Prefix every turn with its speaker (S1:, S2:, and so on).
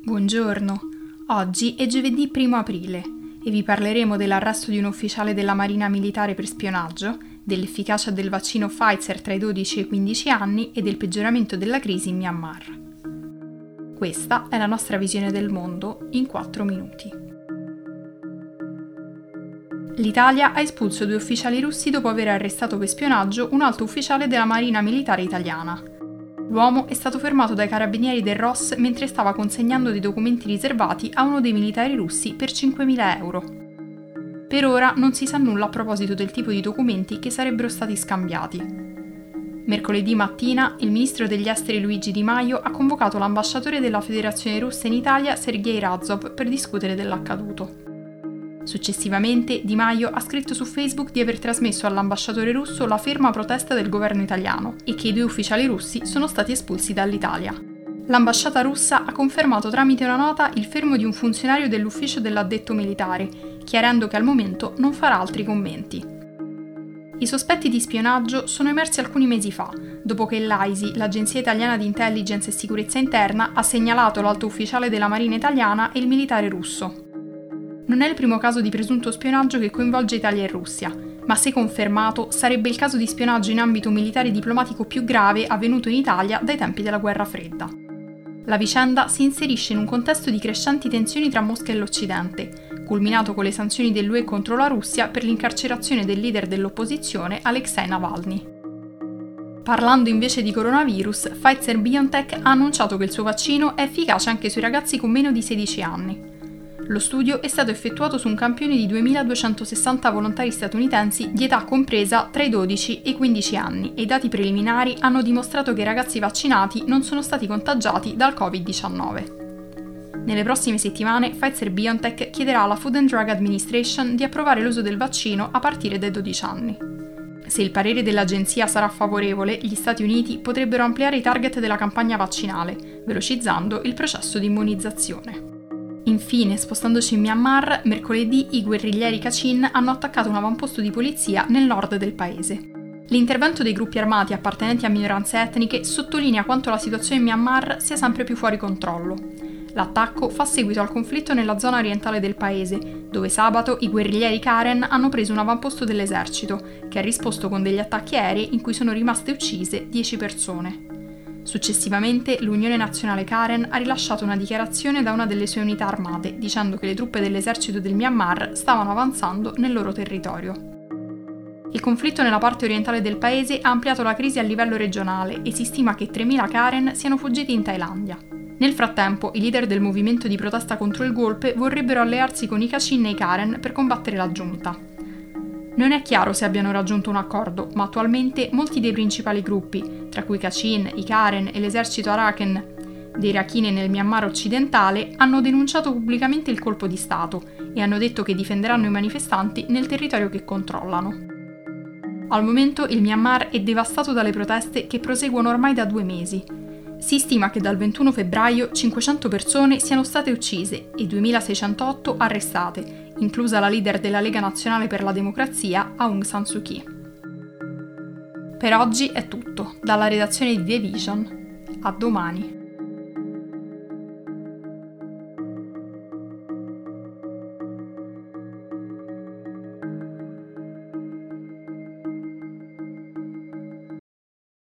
S1: Buongiorno, oggi è giovedì 1 aprile e vi parleremo dell'arresto di un ufficiale della Marina Militare per spionaggio, dell'efficacia del vaccino Pfizer tra i 12 e i 15 anni e del peggioramento della crisi in Myanmar. Questa è la nostra visione del mondo in 4 minuti. L'Italia ha espulso due ufficiali russi dopo aver arrestato per spionaggio un alto ufficiale della Marina Militare Italiana, L'uomo è stato fermato dai carabinieri del Ross mentre stava consegnando dei documenti riservati a uno dei militari russi per 5.000 euro. Per ora non si sa nulla a proposito del tipo di documenti che sarebbero stati scambiati. Mercoledì mattina il ministro degli esteri Luigi Di Maio ha convocato l'ambasciatore della Federazione russa in Italia Sergei Razov per discutere dell'accaduto. Successivamente Di Maio ha scritto su Facebook di aver trasmesso all'ambasciatore russo la ferma protesta del governo italiano e che i due ufficiali russi sono stati espulsi dall'Italia. L'ambasciata russa ha confermato tramite una nota il fermo di un funzionario dell'ufficio dell'addetto militare, chiarendo che al momento non farà altri commenti. I sospetti di spionaggio sono emersi alcuni mesi fa, dopo che l'AISI, l'Agenzia Italiana di Intelligence e Sicurezza Interna, ha segnalato l'alto ufficiale della Marina Italiana e il militare russo, non è il primo caso di presunto spionaggio che coinvolge Italia e Russia, ma se confermato sarebbe il caso di spionaggio in ambito militare e diplomatico più grave avvenuto in Italia dai tempi della guerra fredda. La vicenda si inserisce in un contesto di crescenti tensioni tra Mosca e l'Occidente, culminato con le sanzioni dell'UE contro la Russia per l'incarcerazione del leader dell'opposizione Alexei Navalny. Parlando invece di coronavirus, Pfizer BioNTech ha annunciato che il suo vaccino è efficace anche sui ragazzi con meno di 16 anni. Lo studio è stato effettuato su un campione di 2260 volontari statunitensi di età compresa tra i 12 e i 15 anni e i dati preliminari hanno dimostrato che i ragazzi vaccinati non sono stati contagiati dal Covid-19. Nelle prossime settimane Pfizer BioNTech chiederà alla Food and Drug Administration di approvare l'uso del vaccino a partire dai 12 anni. Se il parere dell'agenzia sarà favorevole, gli Stati Uniti potrebbero ampliare i target della campagna vaccinale, velocizzando il processo di immunizzazione. Infine, spostandoci in Myanmar, mercoledì i guerriglieri Kachin hanno attaccato un avamposto di polizia nel nord del paese. L'intervento dei gruppi armati appartenenti a minoranze etniche sottolinea quanto la situazione in Myanmar sia sempre più fuori controllo. L'attacco fa seguito al conflitto nella zona orientale del paese, dove sabato i guerriglieri Karen hanno preso un avamposto dell'esercito, che ha risposto con degli attacchi aerei in cui sono rimaste uccise 10 persone. Successivamente l'Unione Nazionale Karen ha rilasciato una dichiarazione da una delle sue unità armate dicendo che le truppe dell'esercito del Myanmar stavano avanzando nel loro territorio. Il conflitto nella parte orientale del paese ha ampliato la crisi a livello regionale e si stima che 3.000 Karen siano fuggiti in Thailandia. Nel frattempo, i leader del movimento di protesta contro il golpe vorrebbero allearsi con i Kachin e i Karen per combattere la giunta. Non è chiaro se abbiano raggiunto un accordo, ma attualmente molti dei principali gruppi, tra cui Kachin, i Karen e l'esercito Araken dei Rakhine nel Myanmar occidentale, hanno denunciato pubblicamente il colpo di Stato e hanno detto che difenderanno i manifestanti nel territorio che controllano. Al momento il Myanmar è devastato dalle proteste che proseguono ormai da due mesi. Si stima che dal 21 febbraio 500 persone siano state uccise e 2608 arrestate inclusa la leader della Lega Nazionale per la Democrazia, Aung San Suu Kyi. Per oggi è tutto, dalla redazione di The Vision. A domani.